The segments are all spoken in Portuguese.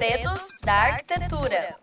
Segredos da Arquitetura.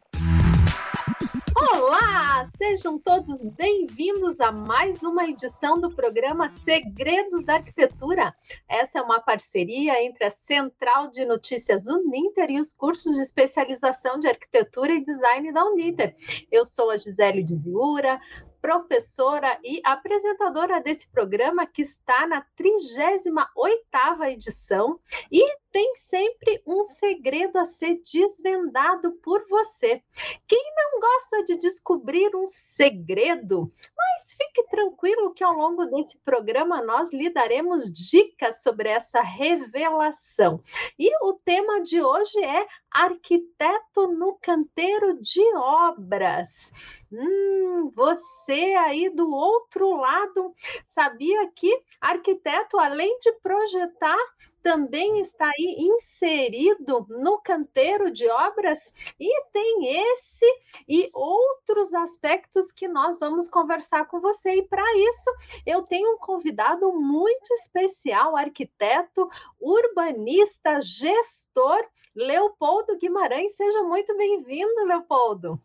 Olá! Sejam todos bem-vindos a mais uma edição do programa Segredos da Arquitetura. Essa é uma parceria entre a Central de Notícias Uninter e os cursos de especialização de arquitetura e design da Uninter. Eu sou a Gisele Diziura, professora e apresentadora desse programa que está na 38ª edição e tem sempre um segredo a ser desvendado por você. Quem não gosta de descobrir um segredo? Mas fique tranquilo que ao longo desse programa nós lhe daremos dicas sobre essa revelação. E o tema de hoje é arquiteto no canteiro de obras. Hum, você aí do outro lado sabia que arquiteto, além de projetar, também está aí inserido no canteiro de obras e tem esse e outros aspectos que nós vamos conversar com você. E para isso, eu tenho um convidado muito especial, arquiteto, urbanista, gestor, Leopoldo Guimarães. Seja muito bem-vindo, Leopoldo.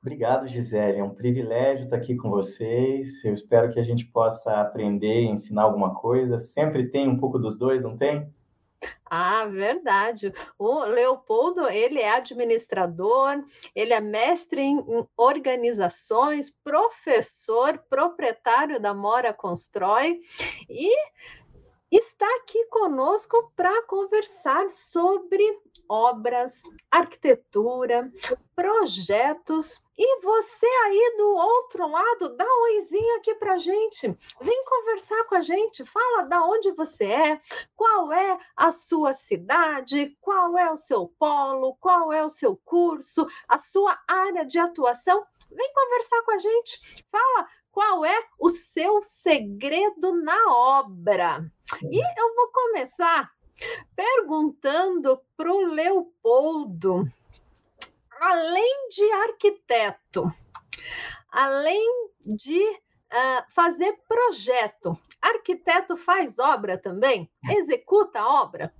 Obrigado, Gisele. É um privilégio estar aqui com vocês. Eu espero que a gente possa aprender e ensinar alguma coisa. Sempre tem um pouco dos dois, não tem? Ah, verdade. O Leopoldo, ele é administrador, ele é mestre em, em organizações, professor, proprietário da Mora Constrói e está aqui conosco para conversar sobre obras, arquitetura, projetos. E você aí do outro lado, dá um oizinho aqui para gente. Vem conversar com a gente. Fala da onde você é, qual é a sua cidade, qual é o seu polo, qual é o seu curso, a sua área de atuação. Vem conversar com a gente. Fala qual é o seu segredo na obra. E eu vou começar perguntando para o Leopoldo, além de arquiteto, além de uh, fazer projeto, arquiteto faz obra também? Executa obra?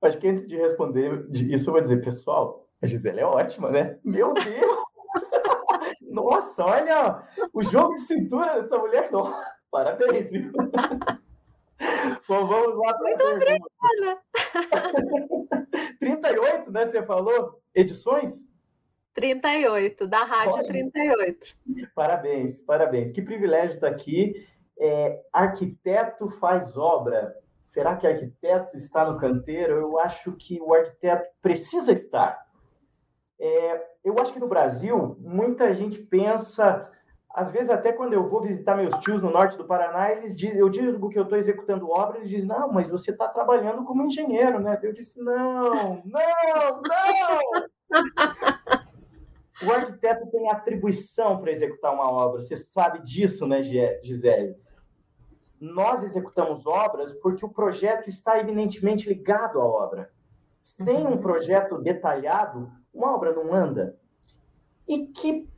Acho que antes de responder isso, eu vou dizer, pessoal, a Gisele é ótima, né? Meu Deus! Nossa, olha o jogo de cintura dessa mulher. Parabéns, viu? Bom, vamos lá. Muito obrigada. 38, né? Você falou? Edições? 38, da Rádio Olha, 38. Parabéns, parabéns. Que privilégio estar aqui. É, arquiteto faz obra. Será que arquiteto está no canteiro? Eu acho que o arquiteto precisa estar. É, eu acho que no Brasil, muita gente pensa às vezes, até quando eu vou visitar meus tios no norte do Paraná, eles dizem, eu digo que eu estou executando obra, eles dizem, não, mas você está trabalhando como engenheiro, né? Eu disse, não, não, não! o arquiteto tem atribuição para executar uma obra, você sabe disso, né, Gisele? Nós executamos obras porque o projeto está eminentemente ligado à obra. Sem um uhum. projeto detalhado, uma obra não anda. E que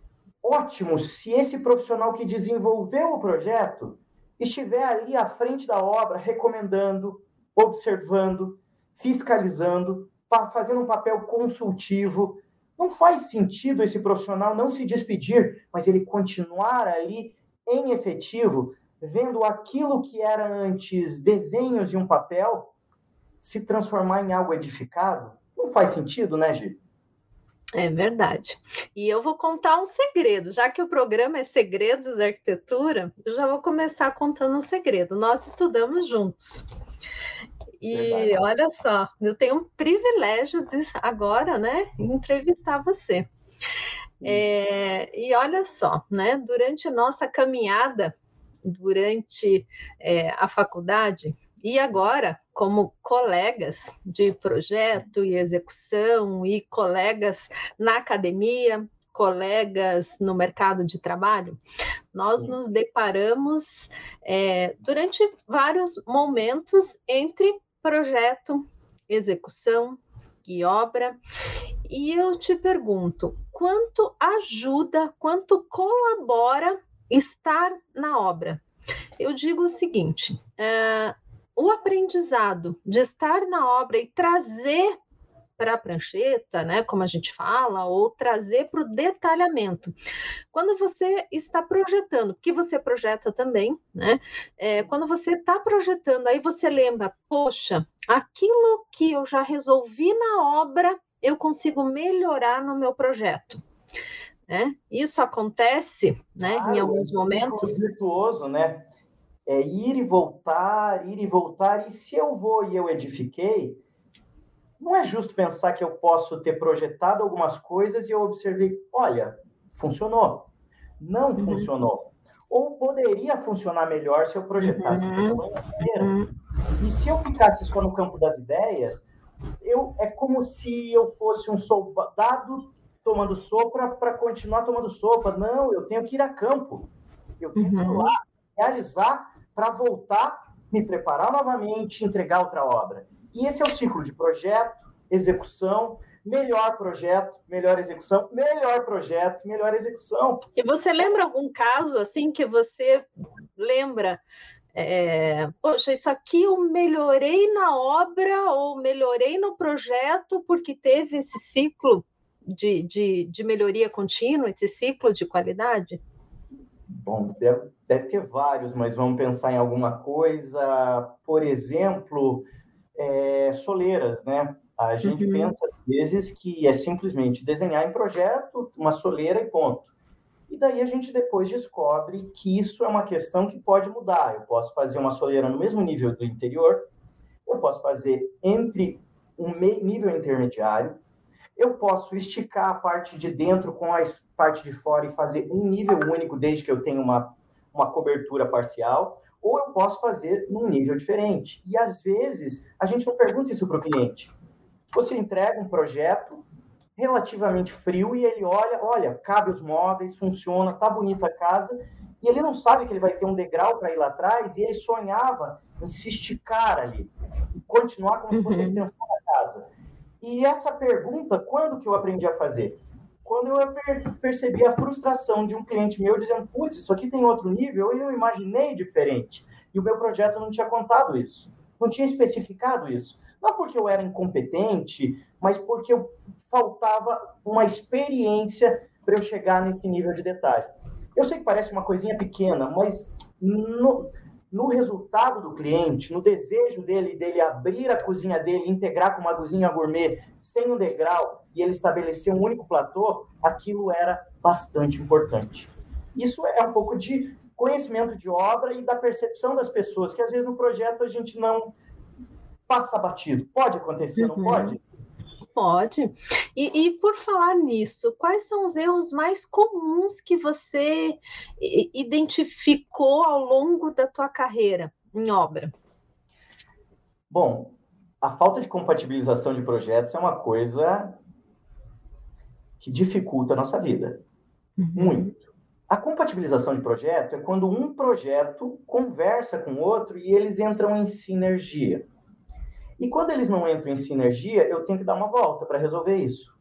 ótimo se esse profissional que desenvolveu o projeto estiver ali à frente da obra, recomendando, observando, fiscalizando, fazendo um papel consultivo. Não faz sentido esse profissional não se despedir, mas ele continuar ali em efetivo, vendo aquilo que era antes desenhos de um papel se transformar em algo edificado. Não faz sentido, né, Gi? É verdade. E eu vou contar um segredo, já que o programa é Segredos da Arquitetura, eu já vou começar contando um segredo. Nós estudamos juntos. E verdade. olha só, eu tenho um privilégio de agora, né, entrevistar você. É, e olha só, né, durante a nossa caminhada, durante é, a faculdade, e agora, como colegas de projeto e execução e colegas na academia, colegas no mercado de trabalho, nós nos deparamos é, durante vários momentos entre projeto, execução e obra. E eu te pergunto, quanto ajuda, quanto colabora estar na obra? Eu digo o seguinte: uh, o aprendizado de estar na obra e trazer para a prancheta, né, como a gente fala, ou trazer para o detalhamento. Quando você está projetando, porque você projeta também, né? É, quando você está projetando, aí você lembra, poxa, aquilo que eu já resolvi na obra, eu consigo melhorar no meu projeto. Né? Isso acontece, né, em alguns momentos. É virtuoso, né? É ir e voltar, ir e voltar. E se eu vou e eu edifiquei, não é justo pensar que eu posso ter projetado algumas coisas e eu observei, olha, funcionou. Não uhum. funcionou. Ou poderia funcionar melhor se eu projetasse uhum. Uhum. E se eu ficasse só no campo das ideias, eu é como se eu fosse um soldado tomando sopa para continuar tomando sopa. Não, eu tenho que ir a campo. Eu tenho que ir uhum. lá, realizar para voltar, me preparar novamente, entregar outra obra. E esse é o ciclo de projeto, execução, melhor projeto, melhor execução, melhor projeto, melhor execução. E você lembra algum caso assim que você lembra? É, poxa, isso aqui eu melhorei na obra ou melhorei no projeto porque teve esse ciclo de, de, de melhoria contínua, esse ciclo de qualidade? Bom, deve, deve ter vários, mas vamos pensar em alguma coisa. Por exemplo, é, soleiras, né? A gente uhum. pensa, às vezes, que é simplesmente desenhar em projeto uma soleira e ponto. E daí a gente depois descobre que isso é uma questão que pode mudar. Eu posso fazer uma soleira no mesmo nível do interior, eu posso fazer entre um nível intermediário, eu posso esticar a parte de dentro com a parte de fora e fazer um nível único, desde que eu tenha uma, uma cobertura parcial, ou eu posso fazer num nível diferente. E às vezes a gente não pergunta isso para o cliente. Você entrega um projeto relativamente frio e ele olha, olha, cabe os móveis, funciona, tá bonita a casa, e ele não sabe que ele vai ter um degrau para ir lá atrás, e ele sonhava em se esticar ali, e continuar como se fosse a uhum. extensão da casa. E essa pergunta, quando que eu aprendi a fazer? Quando eu percebi a frustração de um cliente meu dizendo, putz, isso aqui tem outro nível, eu imaginei diferente. E o meu projeto não tinha contado isso, não tinha especificado isso. Não porque eu era incompetente, mas porque eu faltava uma experiência para eu chegar nesse nível de detalhe. Eu sei que parece uma coisinha pequena, mas no, no resultado do cliente, no desejo dele dele abrir a cozinha dele, integrar com uma cozinha gourmet sem um degrau e ele estabelecer um único platô, aquilo era bastante importante. Isso é um pouco de conhecimento de obra e da percepção das pessoas, que às vezes no projeto a gente não passa batido. Pode acontecer, não uhum. pode? Pode. E, e, por falar nisso, quais são os erros mais comuns que você identificou ao longo da tua carreira em obra? Bom, a falta de compatibilização de projetos é uma coisa que dificulta a nossa vida. Uhum. Muito. A compatibilização de projeto é quando um projeto conversa com o outro e eles entram em sinergia. E quando eles não entram em sinergia, eu tenho que dar uma volta para resolver isso.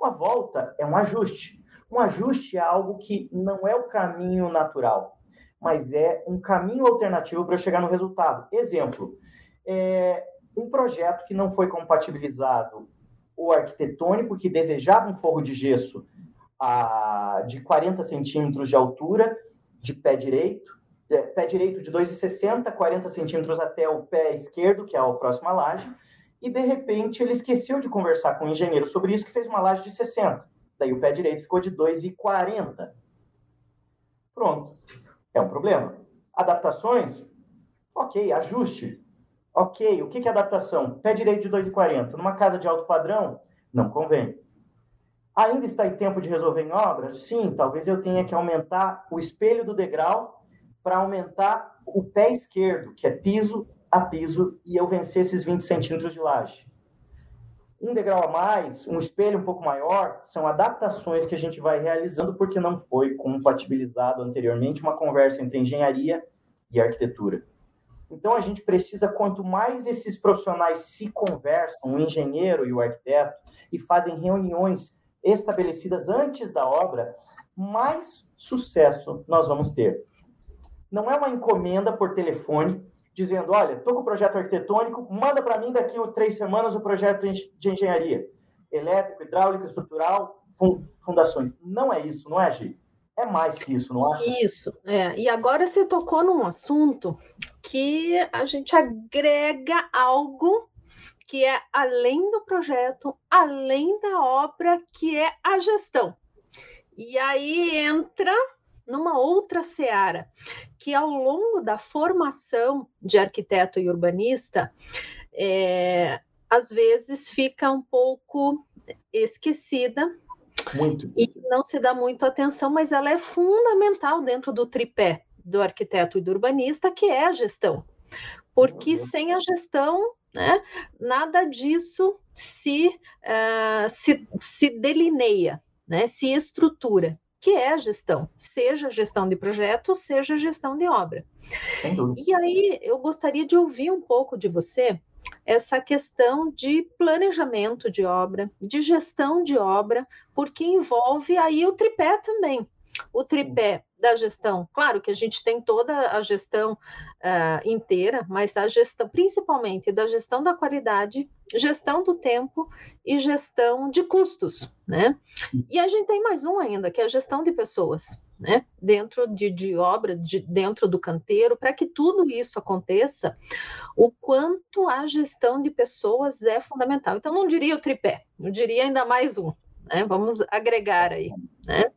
Uma volta é um ajuste. Um ajuste é algo que não é o caminho natural, mas é um caminho alternativo para chegar no resultado. Exemplo, é um projeto que não foi compatibilizado o arquitetônico, que desejava um forro de gesso a, de 40 centímetros de altura, de pé direito, é, pé direito de 2,60, 40 centímetros até o pé esquerdo, que é a próxima laje, e de repente ele esqueceu de conversar com o engenheiro sobre isso, que fez uma laje de 60. Daí o pé direito ficou de 2,40. Pronto. É um problema. Adaptações? Ok. Ajuste? Ok. O que é adaptação? Pé direito de 2,40. Numa casa de alto padrão? Não convém. Ainda está em tempo de resolver em obras? Sim, talvez eu tenha que aumentar o espelho do degrau para aumentar o pé esquerdo, que é piso a piso, e eu vencer esses 20 centímetros de laje. Um degrau a mais, um espelho um pouco maior, são adaptações que a gente vai realizando porque não foi compatibilizado anteriormente uma conversa entre engenharia e arquitetura. Então a gente precisa, quanto mais esses profissionais se conversam, o engenheiro e o arquiteto, e fazem reuniões estabelecidas antes da obra, mais sucesso nós vamos ter. Não é uma encomenda por telefone dizendo: olha, estou com o projeto arquitetônico, manda para mim daqui a três semanas o projeto de engenharia elétrico, hidráulico, estrutural, fundações. Não é isso, não é, Gi? É mais que isso, não acha? Isso, é. E agora você tocou num assunto que a gente agrega algo que é além do projeto, além da obra, que é a gestão. E aí entra numa outra seara, que ao longo da formação de arquiteto e urbanista, é, às vezes fica um pouco esquecida. Muito e não se dá muito atenção, mas ela é fundamental dentro do tripé do arquiteto e do urbanista, que é a gestão. Porque sem a gestão, né, nada disso se, uh, se, se delineia, né, se estrutura, que é a gestão, seja a gestão de projeto, seja a gestão de obra. E aí eu gostaria de ouvir um pouco de você essa questão de planejamento de obra, de gestão de obra, porque envolve aí o tripé também. O tripé. Da gestão, claro que a gente tem toda a gestão uh, inteira, mas a gestão, principalmente da gestão da qualidade, gestão do tempo e gestão de custos, né? E a gente tem mais um ainda, que é a gestão de pessoas né, dentro de, de obra, de, dentro do canteiro, para que tudo isso aconteça, o quanto a gestão de pessoas é fundamental. Então, não diria o tripé, eu diria ainda mais um. Né? Vamos agregar aí. Né?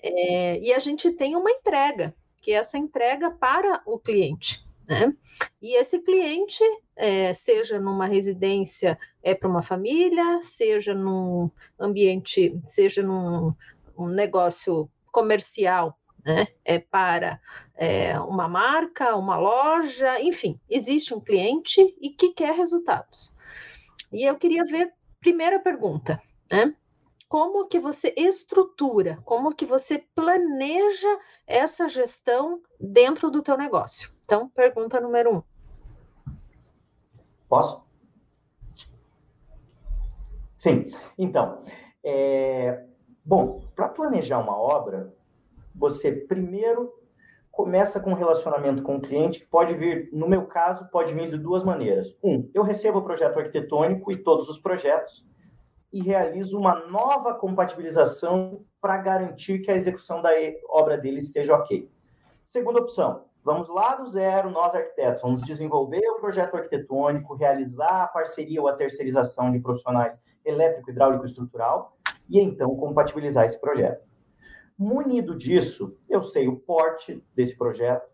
É, e a gente tem uma entrega, que é essa entrega para o cliente. Né? E esse cliente, é, seja numa residência é para uma família, seja num ambiente, seja num um negócio comercial, né? É para é, uma marca, uma loja, enfim, existe um cliente e que quer resultados. E eu queria ver, primeira pergunta, né? Como que você estrutura, como que você planeja essa gestão dentro do teu negócio? Então, pergunta número um. Posso? Sim. Então, é, Bom, para planejar uma obra, você primeiro começa com um relacionamento com o cliente, que pode vir, no meu caso, pode vir de duas maneiras. Um, eu recebo o projeto arquitetônico e todos os projetos e realizo uma nova compatibilização para garantir que a execução da obra dele esteja ok. Segunda opção, vamos lá do zero, nós arquitetos, vamos desenvolver o projeto arquitetônico, realizar a parceria ou a terceirização de profissionais elétrico, hidráulico e estrutural e então compatibilizar esse projeto. Munido disso, eu sei o porte desse projeto,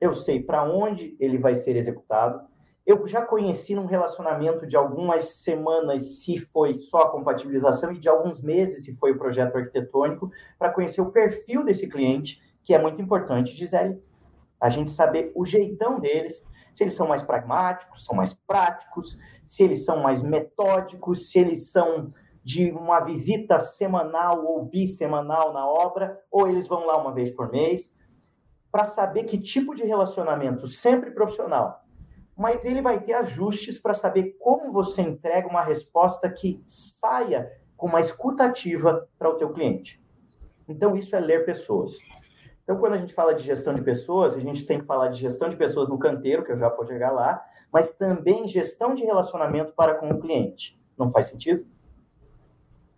eu sei para onde ele vai ser executado. Eu já conheci num relacionamento de algumas semanas se foi só a compatibilização e de alguns meses se foi o projeto arquitetônico, para conhecer o perfil desse cliente, que é muito importante, Gisele. A gente saber o jeitão deles, se eles são mais pragmáticos, são mais práticos, se eles são mais metódicos, se eles são de uma visita semanal ou bissemanal na obra, ou eles vão lá uma vez por mês, para saber que tipo de relacionamento, sempre profissional, mas ele vai ter ajustes para saber como você entrega uma resposta que saia com uma escutativa para o teu cliente. Então, isso é ler pessoas. Então, quando a gente fala de gestão de pessoas, a gente tem que falar de gestão de pessoas no canteiro, que eu já vou chegar lá, mas também gestão de relacionamento para com o cliente. Não faz sentido?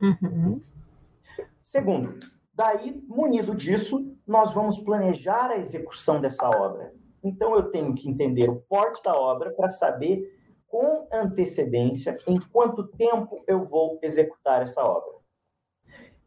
Uhum. Segundo, daí, munido disso, nós vamos planejar a execução dessa obra. Então, eu tenho que entender o porte da obra para saber com antecedência em quanto tempo eu vou executar essa obra.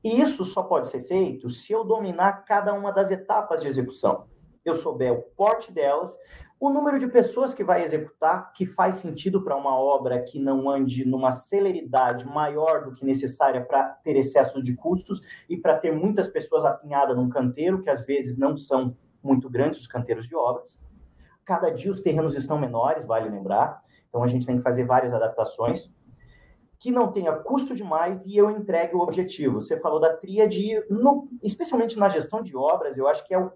E isso só pode ser feito se eu dominar cada uma das etapas de execução. Eu souber o porte delas, o número de pessoas que vai executar, que faz sentido para uma obra que não ande numa celeridade maior do que necessária para ter excesso de custos e para ter muitas pessoas apinhadas num canteiro, que às vezes não são muito grandes os canteiros de obras. Cada dia os terrenos estão menores, vale lembrar. Então a gente tem que fazer várias adaptações que não tenha custo demais e eu entregue o objetivo. Você falou da tríade, no, especialmente na gestão de obras, eu acho que é o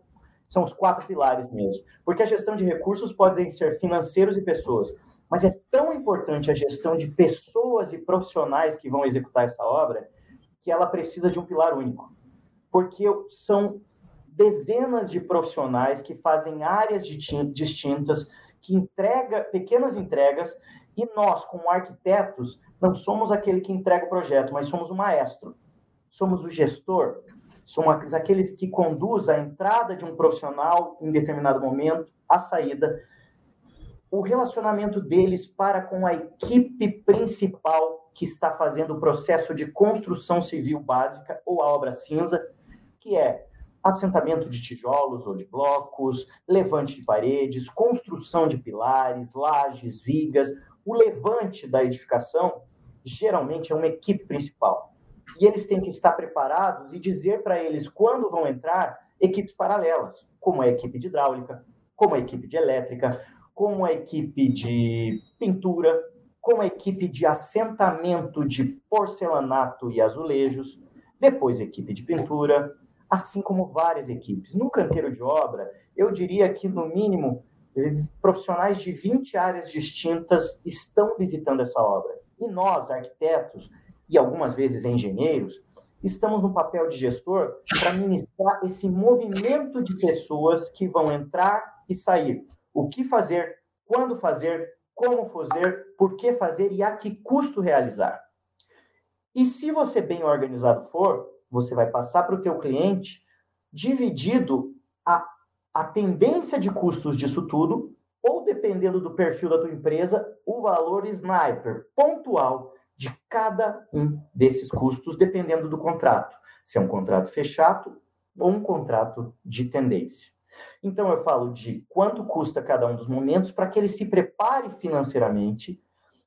são os quatro pilares mesmo. Porque a gestão de recursos podem ser financeiros e pessoas, mas é tão importante a gestão de pessoas e profissionais que vão executar essa obra que ela precisa de um pilar único. Porque são dezenas de profissionais que fazem áreas distintas, que entrega pequenas entregas, e nós, como arquitetos, não somos aquele que entrega o projeto, mas somos o maestro, somos o gestor, somos aqueles que conduz a entrada de um profissional em determinado momento, a saída, o relacionamento deles para com a equipe principal que está fazendo o processo de construção civil básica ou a obra cinza, que é assentamento de tijolos ou de blocos, levante de paredes, construção de pilares, lajes, vigas. O levante da edificação geralmente é uma equipe principal. E eles têm que estar preparados e dizer para eles quando vão entrar equipes paralelas, como a equipe de hidráulica, como a equipe de elétrica, como a equipe de pintura, como a equipe de assentamento de porcelanato e azulejos, depois equipe de pintura, assim como várias equipes. No canteiro de obra, eu diria que, no mínimo, profissionais de 20 áreas distintas estão visitando essa obra. E nós, arquitetos, e algumas vezes engenheiros, estamos no papel de gestor para ministrar esse movimento de pessoas que vão entrar e sair. O que fazer, quando fazer, como fazer, por que fazer e a que custo realizar. E se você bem organizado for, você vai passar para o teu cliente dividido a, a tendência de custos disso tudo, ou dependendo do perfil da tua empresa, o valor sniper pontual de cada um desses custos, dependendo do contrato. Se é um contrato fechado ou um contrato de tendência. Então, eu falo de quanto custa cada um dos momentos para que ele se prepare financeiramente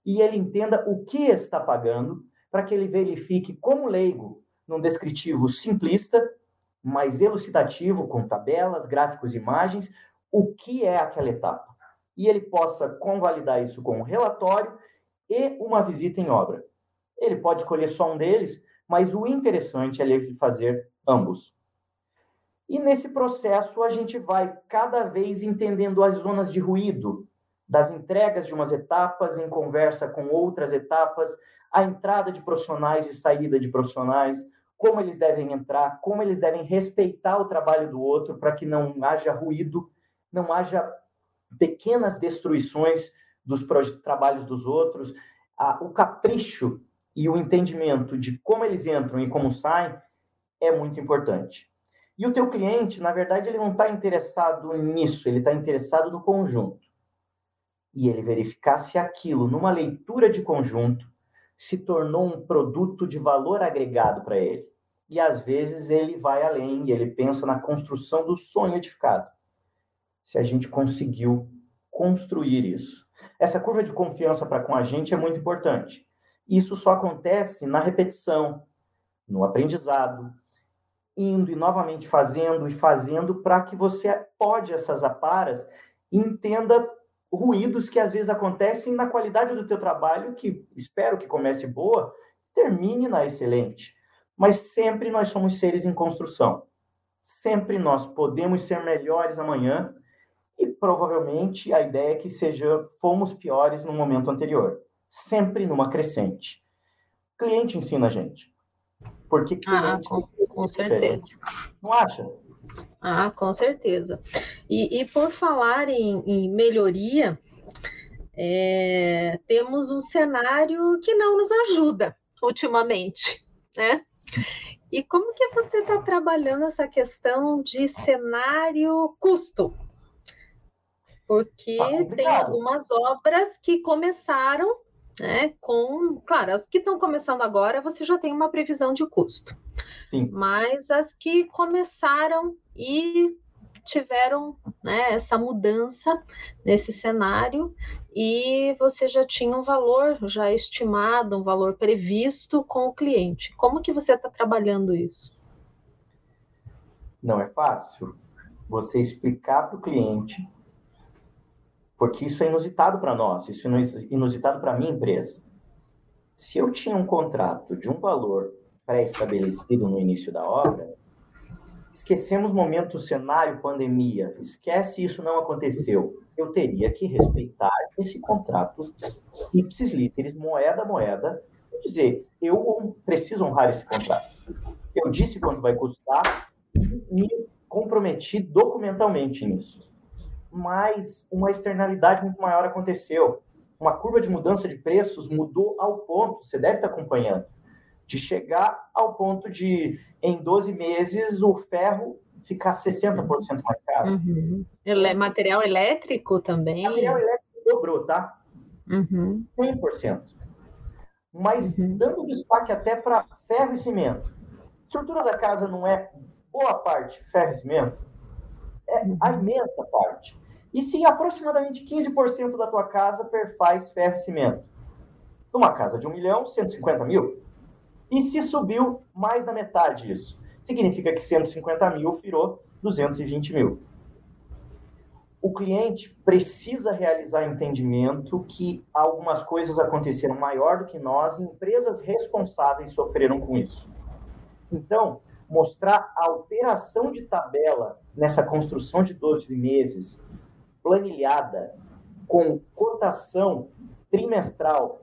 e ele entenda o que está pagando, para que ele verifique como leigo num descritivo simplista, mas elucidativo, com tabelas, gráficos, imagens, o que é aquela etapa. E ele possa convalidar isso com um relatório e uma visita em obra. Ele pode escolher só um deles, mas o interessante é ele fazer ambos. E nesse processo a gente vai cada vez entendendo as zonas de ruído das entregas de umas etapas em conversa com outras etapas, a entrada de profissionais e saída de profissionais, como eles devem entrar, como eles devem respeitar o trabalho do outro para que não haja ruído, não haja pequenas destruições dos trabalhos dos outros, a, o capricho e o entendimento de como eles entram e como saem é muito importante. E o teu cliente, na verdade, ele não está interessado nisso, ele está interessado no conjunto. E ele verificar se aquilo, numa leitura de conjunto, se tornou um produto de valor agregado para ele e às vezes ele vai além e ele pensa na construção do sonho edificado. Se a gente conseguiu construir isso. Essa curva de confiança para com a gente é muito importante. Isso só acontece na repetição, no aprendizado, indo e novamente fazendo e fazendo para que você pode essas aparas e entenda ruídos que às vezes acontecem na qualidade do teu trabalho, que espero que comece boa, termine na excelente. Mas sempre nós somos seres em construção. Sempre nós podemos ser melhores amanhã e provavelmente a ideia é que seja fomos piores no momento anterior. Sempre numa crescente. O cliente ensina a gente. Porque ah, com, com certeza. Não acha? Ah, com certeza. E, e por falar em, em melhoria, é, temos um cenário que não nos ajuda ultimamente né? E como que você está trabalhando essa questão de cenário custo? Porque tá tem algumas obras que começaram, né, com, claro, as que estão começando agora, você já tem uma previsão de custo. Sim. Mas as que começaram e tiveram né, essa mudança nesse cenário e você já tinha um valor já estimado, um valor previsto com o cliente. Como que você está trabalhando isso? Não é fácil você explicar para o cliente, porque isso é inusitado para nós, isso é inusitado para a minha empresa. Se eu tinha um contrato de um valor pré-estabelecido no início da obra, esquecemos momento cenário pandemia, esquece isso não aconteceu. Eu teria que respeitar esse contrato ipsis literis, moeda a moeda, e dizer, eu preciso honrar esse contrato. Eu disse quanto vai custar me comprometi documentalmente nisso. mas uma externalidade muito maior aconteceu. Uma curva de mudança de preços mudou ao ponto, você deve estar acompanhando, de chegar ao ponto de, em 12 meses, o ferro ficar 60% mais caro. Uhum. Ele, material elétrico também? Material elétrico dobrou, tá? Uhum. 100%. Mas uhum. dando destaque até para ferro e cimento. A estrutura da casa não é boa parte ferro e cimento? É a uhum. imensa parte. E se aproximadamente 15% da tua casa perfaz ferro e cimento? Numa casa de 1 milhão, 150 mil. E se subiu mais da metade disso? Significa que 150 mil virou 220 mil. O cliente precisa realizar entendimento que algumas coisas aconteceram maior do que nós e empresas responsáveis sofreram com isso. Então, mostrar a alteração de tabela nessa construção de 12 meses, planilhada, com cotação trimestral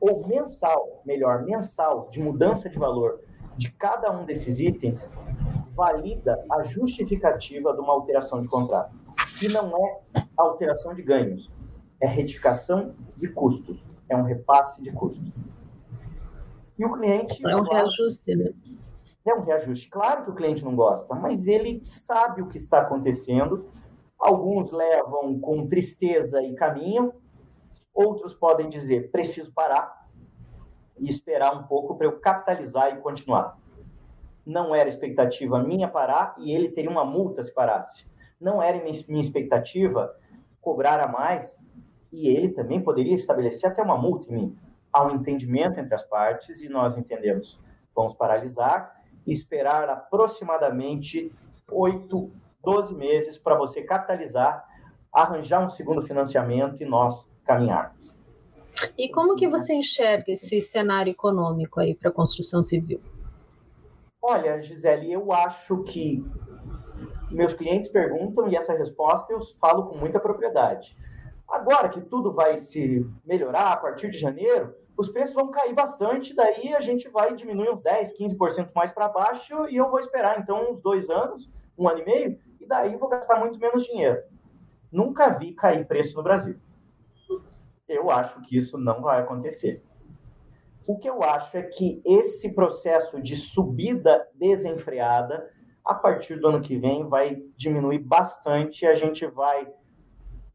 ou mensal, melhor, mensal, de mudança de valor de cada um desses itens, valida a justificativa de uma alteração de contrato. E não é alteração de ganhos, é retificação de custos, é um repasse de custos. E o cliente. É um reajuste, né? É um reajuste. Claro que o cliente não gosta, mas ele sabe o que está acontecendo. Alguns levam com tristeza e caminham, outros podem dizer: preciso parar e esperar um pouco para eu capitalizar e continuar. Não era expectativa minha parar e ele teria uma multa se parasse. Não era minha expectativa cobrar a mais e ele também poderia estabelecer até uma multa em mim. Há um entendimento entre as partes e nós entendemos. Vamos paralisar esperar aproximadamente 8, 12 meses para você capitalizar, arranjar um segundo financiamento e nós caminharmos. E como que você enxerga esse cenário econômico aí para a construção civil? Olha, Gisele, eu acho que meus clientes perguntam e essa resposta eu falo com muita propriedade. Agora que tudo vai se melhorar a partir de janeiro, os preços vão cair bastante, daí a gente vai diminuir uns 10, 15% mais para baixo e eu vou esperar então uns dois anos, um ano e meio, e daí vou gastar muito menos dinheiro. Nunca vi cair preço no Brasil. Eu acho que isso não vai acontecer. O que eu acho é que esse processo de subida desenfreada, a partir do ano que vem, vai diminuir bastante a gente vai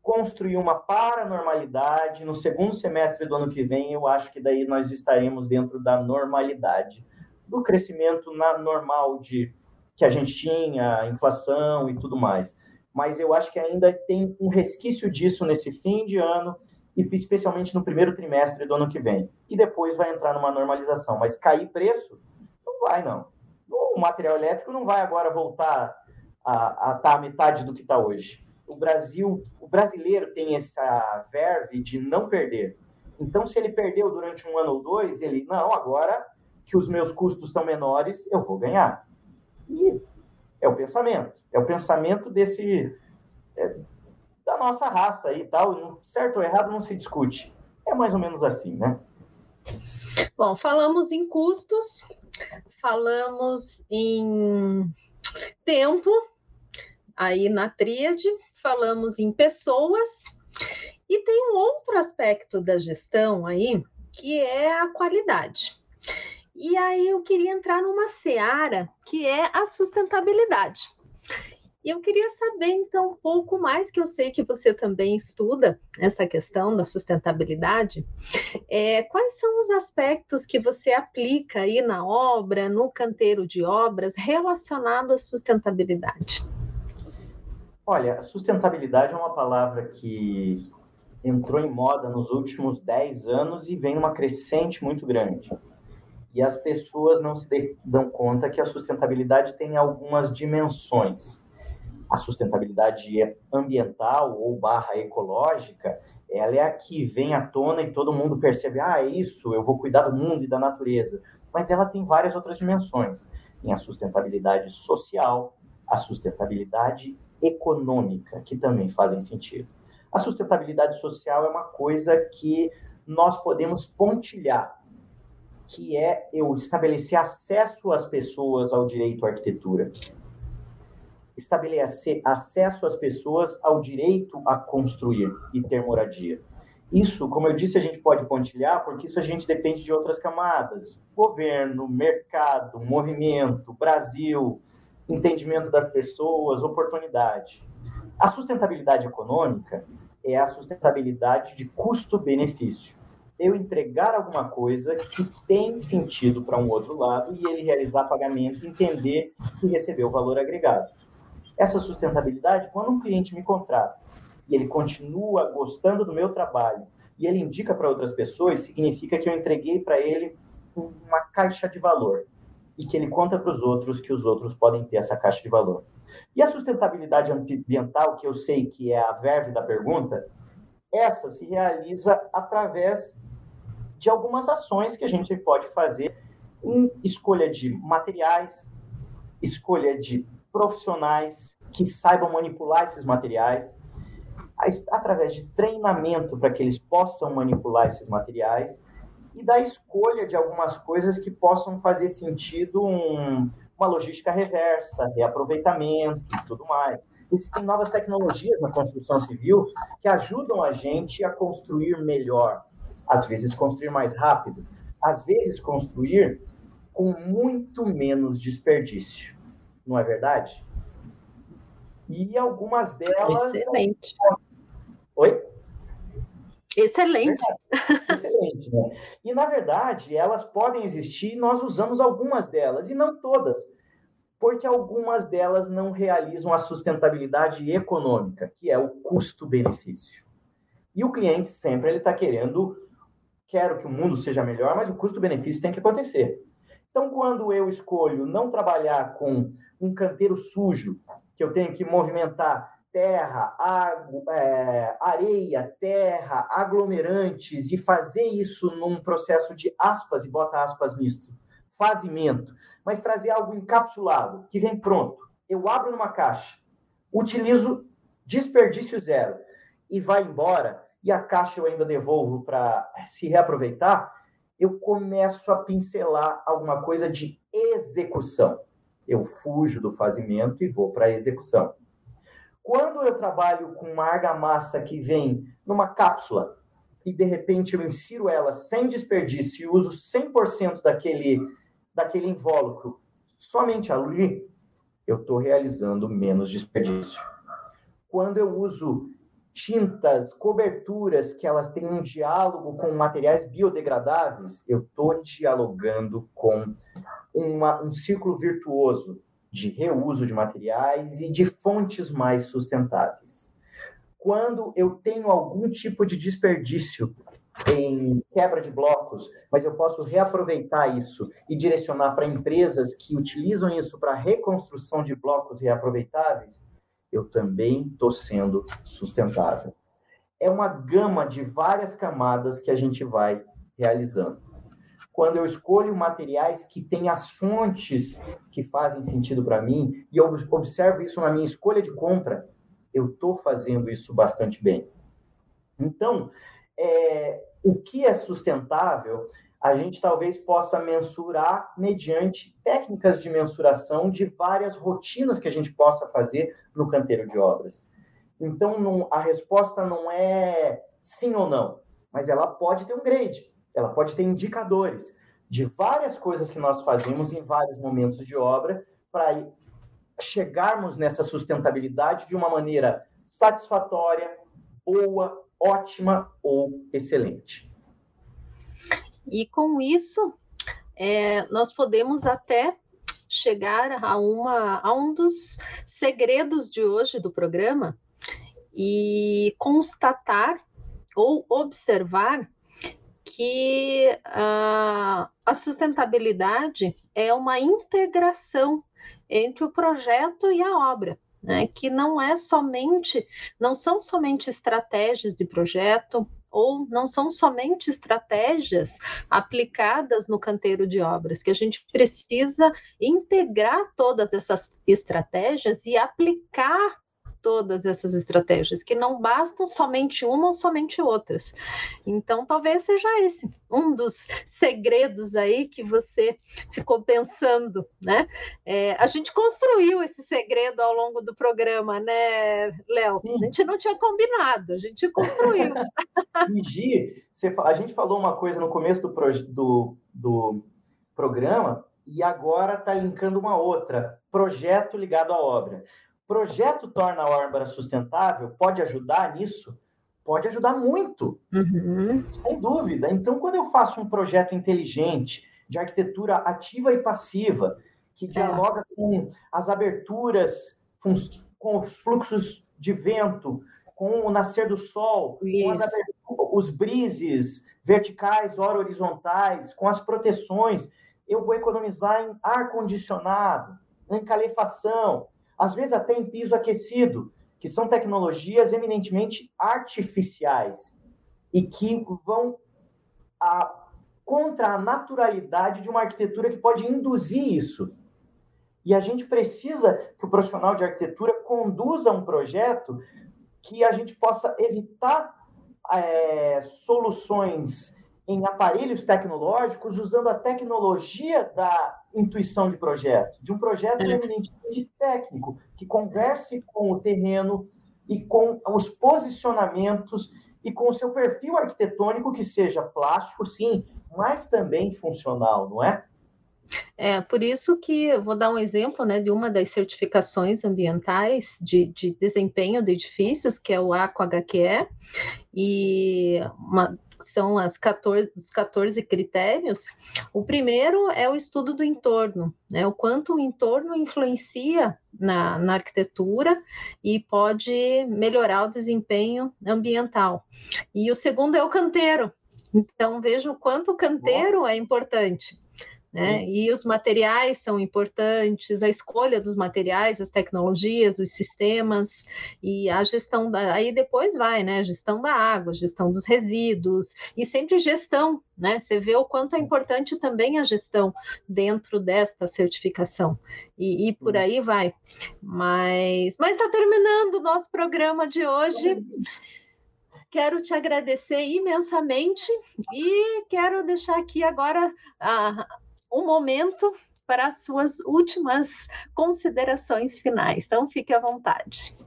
construir uma paranormalidade. No segundo semestre do ano que vem, eu acho que daí nós estaremos dentro da normalidade, do crescimento na, normal de que a gente tinha, inflação e tudo mais. Mas eu acho que ainda tem um resquício disso nesse fim de ano e especialmente no primeiro trimestre do ano que vem. E depois vai entrar numa normalização. Mas cair preço? Não vai, não. O material elétrico não vai agora voltar a estar tá a metade do que está hoje o Brasil, o brasileiro tem essa verve de não perder. Então, se ele perdeu durante um ano ou dois, ele, não, agora que os meus custos estão menores, eu vou ganhar. E é o pensamento. É o pensamento desse. Da nossa raça e tal. Certo ou errado não se discute. É mais ou menos assim, né? Bom, falamos em custos, falamos em tempo, aí na tríade, falamos em pessoas, e tem um outro aspecto da gestão aí, que é a qualidade. E aí eu queria entrar numa seara que é a sustentabilidade. E eu queria saber, então, um pouco mais, que eu sei que você também estuda essa questão da sustentabilidade. É, quais são os aspectos que você aplica aí na obra, no canteiro de obras, relacionado à sustentabilidade? Olha, sustentabilidade é uma palavra que entrou em moda nos últimos 10 anos e vem numa crescente muito grande. E as pessoas não se dão conta que a sustentabilidade tem algumas dimensões. A sustentabilidade ambiental ou barra ecológica, ela é a que vem à tona e todo mundo percebe, ah, é isso, eu vou cuidar do mundo e da natureza. Mas ela tem várias outras dimensões. Tem a sustentabilidade social, a sustentabilidade econômica, que também fazem sentido. A sustentabilidade social é uma coisa que nós podemos pontilhar, que é eu estabelecer acesso às pessoas ao direito à arquitetura. Estabelecer acesso às pessoas ao direito a construir e ter moradia. Isso, como eu disse, a gente pode pontilhar, porque isso a gente depende de outras camadas: governo, mercado, movimento, Brasil, entendimento das pessoas, oportunidade. A sustentabilidade econômica é a sustentabilidade de custo-benefício. Eu entregar alguma coisa que tem sentido para um outro lado e ele realizar pagamento, entender que recebeu valor agregado. Essa sustentabilidade, quando um cliente me contrata e ele continua gostando do meu trabalho e ele indica para outras pessoas, significa que eu entreguei para ele uma caixa de valor e que ele conta para os outros que os outros podem ter essa caixa de valor. E a sustentabilidade ambiental, que eu sei que é a verve da pergunta, essa se realiza através de algumas ações que a gente pode fazer em escolha de materiais, escolha de profissionais que saibam manipular esses materiais, através de treinamento para que eles possam manipular esses materiais e da escolha de algumas coisas que possam fazer sentido um, uma logística reversa, reaproveitamento e tudo mais. Existem novas tecnologias na construção civil que ajudam a gente a construir melhor, às vezes construir mais rápido, às vezes construir com muito menos desperdício. Não é verdade? E algumas delas. Excelente. Oi? Excelente. Excelente, né? E, na verdade, elas podem existir, nós usamos algumas delas, e não todas, porque algumas delas não realizam a sustentabilidade econômica, que é o custo-benefício. E o cliente sempre está querendo, quero que o mundo seja melhor, mas o custo-benefício tem que acontecer. Então, quando eu escolho não trabalhar com um canteiro sujo, que eu tenho que movimentar terra, água, é, areia, terra, aglomerantes e fazer isso num processo de aspas, e bota aspas nisso, fazimento, mas trazer algo encapsulado, que vem pronto. Eu abro numa caixa, utilizo desperdício zero e vai embora, e a caixa eu ainda devolvo para se reaproveitar, eu começo a pincelar alguma coisa de execução. Eu fujo do fazimento e vou para a execução. Quando eu trabalho com uma argamassa que vem numa cápsula e de repente eu insiro ela sem desperdício e uso 100% daquele, daquele invólucro somente ali, eu estou realizando menos desperdício. Quando eu uso tintas, coberturas que elas têm um diálogo com materiais biodegradáveis, eu estou dialogando com uma, um círculo virtuoso de reuso de materiais e de fontes mais sustentáveis. Quando eu tenho algum tipo de desperdício em quebra de blocos, mas eu posso reaproveitar isso e direcionar para empresas que utilizam isso para reconstrução de blocos reaproveitáveis, eu também estou sendo sustentável. É uma gama de várias camadas que a gente vai realizando quando eu escolho materiais que têm as fontes que fazem sentido para mim, e eu observo isso na minha escolha de compra, eu estou fazendo isso bastante bem. Então, é, o que é sustentável, a gente talvez possa mensurar mediante técnicas de mensuração de várias rotinas que a gente possa fazer no canteiro de obras. Então, não, a resposta não é sim ou não, mas ela pode ter um grade ela pode ter indicadores de várias coisas que nós fazemos em vários momentos de obra para chegarmos nessa sustentabilidade de uma maneira satisfatória, boa, ótima ou excelente. E com isso, é, nós podemos até chegar a, uma, a um dos segredos de hoje do programa e constatar ou observar que a, a sustentabilidade é uma integração entre o projeto e a obra. Né, que não é somente, não são somente estratégias de projeto, ou não são somente estratégias aplicadas no canteiro de obras, que a gente precisa integrar todas essas estratégias e aplicar todas essas estratégias, que não bastam somente uma ou somente outras. Então, talvez seja esse um dos segredos aí que você ficou pensando, né? É, a gente construiu esse segredo ao longo do programa, né, Léo? A gente não tinha combinado, a gente construiu. e Gi, a gente falou uma coisa no começo do, do, do programa e agora está linkando uma outra, projeto ligado à obra. Projeto torna a obra sustentável, pode ajudar nisso? Pode ajudar muito, uhum. sem dúvida. Então, quando eu faço um projeto inteligente, de arquitetura ativa e passiva, que é. dialoga é. com as aberturas, com os fluxos de vento, com o nascer do sol, com as os brises verticais, ora horizontais, com as proteções, eu vou economizar em ar condicionado, em calefação, às vezes até em piso aquecido, que são tecnologias eminentemente artificiais e que vão a, contra a naturalidade de uma arquitetura que pode induzir isso. E a gente precisa que o profissional de arquitetura conduza um projeto que a gente possa evitar é, soluções em aparelhos tecnológicos usando a tecnologia da intuição de projeto, de um projeto é. eminentemente técnico, que converse com o terreno e com os posicionamentos e com o seu perfil arquitetônico que seja plástico, sim, mas também funcional, não é? É, por isso que eu vou dar um exemplo né, de uma das certificações ambientais de, de desempenho de edifícios, que é o AQHQE, e uma, são as 14, os 14 critérios. O primeiro é o estudo do entorno, né, o quanto o entorno influencia na, na arquitetura e pode melhorar o desempenho ambiental. E o segundo é o canteiro. Então, veja o quanto o canteiro é importante. Né? E os materiais são importantes, a escolha dos materiais, as tecnologias, os sistemas e a gestão da, aí depois vai, né? Gestão da água, gestão dos resíduos e sempre gestão, né? Você vê o quanto é importante também a gestão dentro desta certificação e, e por aí vai. Mas, mas está terminando o nosso programa de hoje. Quero te agradecer imensamente e quero deixar aqui agora a, um momento para as suas últimas considerações finais. Então, fique à vontade.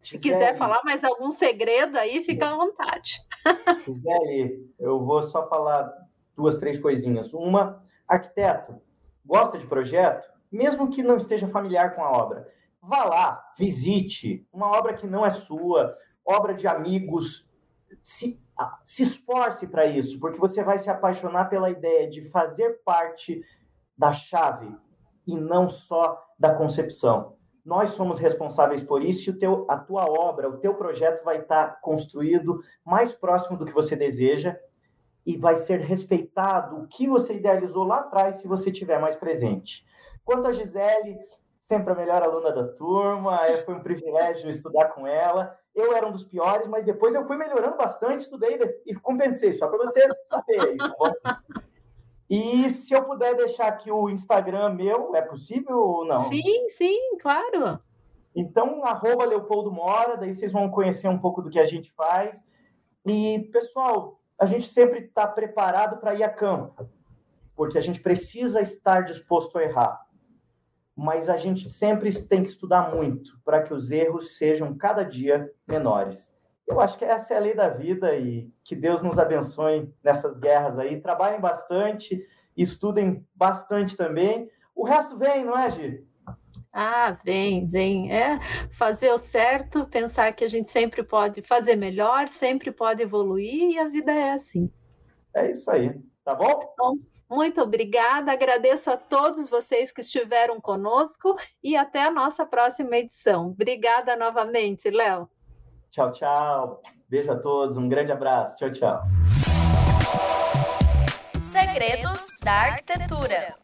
Se Gisele, quiser falar mais algum segredo aí, fica à vontade. Gisele, eu vou só falar duas, três coisinhas. Uma, arquiteto, gosta de projeto? Mesmo que não esteja familiar com a obra, vá lá, visite uma obra que não é sua, obra de amigos, se se esforce para isso, porque você vai se apaixonar pela ideia de fazer parte da chave e não só da concepção. Nós somos responsáveis por isso e teu, a tua obra, o teu projeto vai estar construído mais próximo do que você deseja e vai ser respeitado o que você idealizou lá atrás se você tiver mais presente. Quanto a Gisele, sempre a melhor aluna da turma, foi um privilégio estudar com ela. Eu era um dos piores, mas depois eu fui melhorando bastante, estudei e compensei, só para você saber aí, tá bom? E se eu puder deixar aqui o Instagram meu, é possível ou não? Sim, sim, claro. Então, arroba Leopoldo Mora, daí vocês vão conhecer um pouco do que a gente faz. E, pessoal, a gente sempre está preparado para ir a campo, porque a gente precisa estar disposto a errar mas a gente sempre tem que estudar muito para que os erros sejam cada dia menores. Eu acho que essa é a lei da vida e que Deus nos abençoe nessas guerras aí. Trabalhem bastante, estudem bastante também. O resto vem, não é, Gi? Ah, vem, vem. É fazer o certo, pensar que a gente sempre pode fazer melhor, sempre pode evoluir e a vida é assim. É isso aí, tá bom? Bom, muito obrigada, agradeço a todos vocês que estiveram conosco e até a nossa próxima edição. Obrigada novamente, Léo. Tchau, tchau. Beijo a todos, um grande abraço. Tchau, tchau. Segredos da Arquitetura.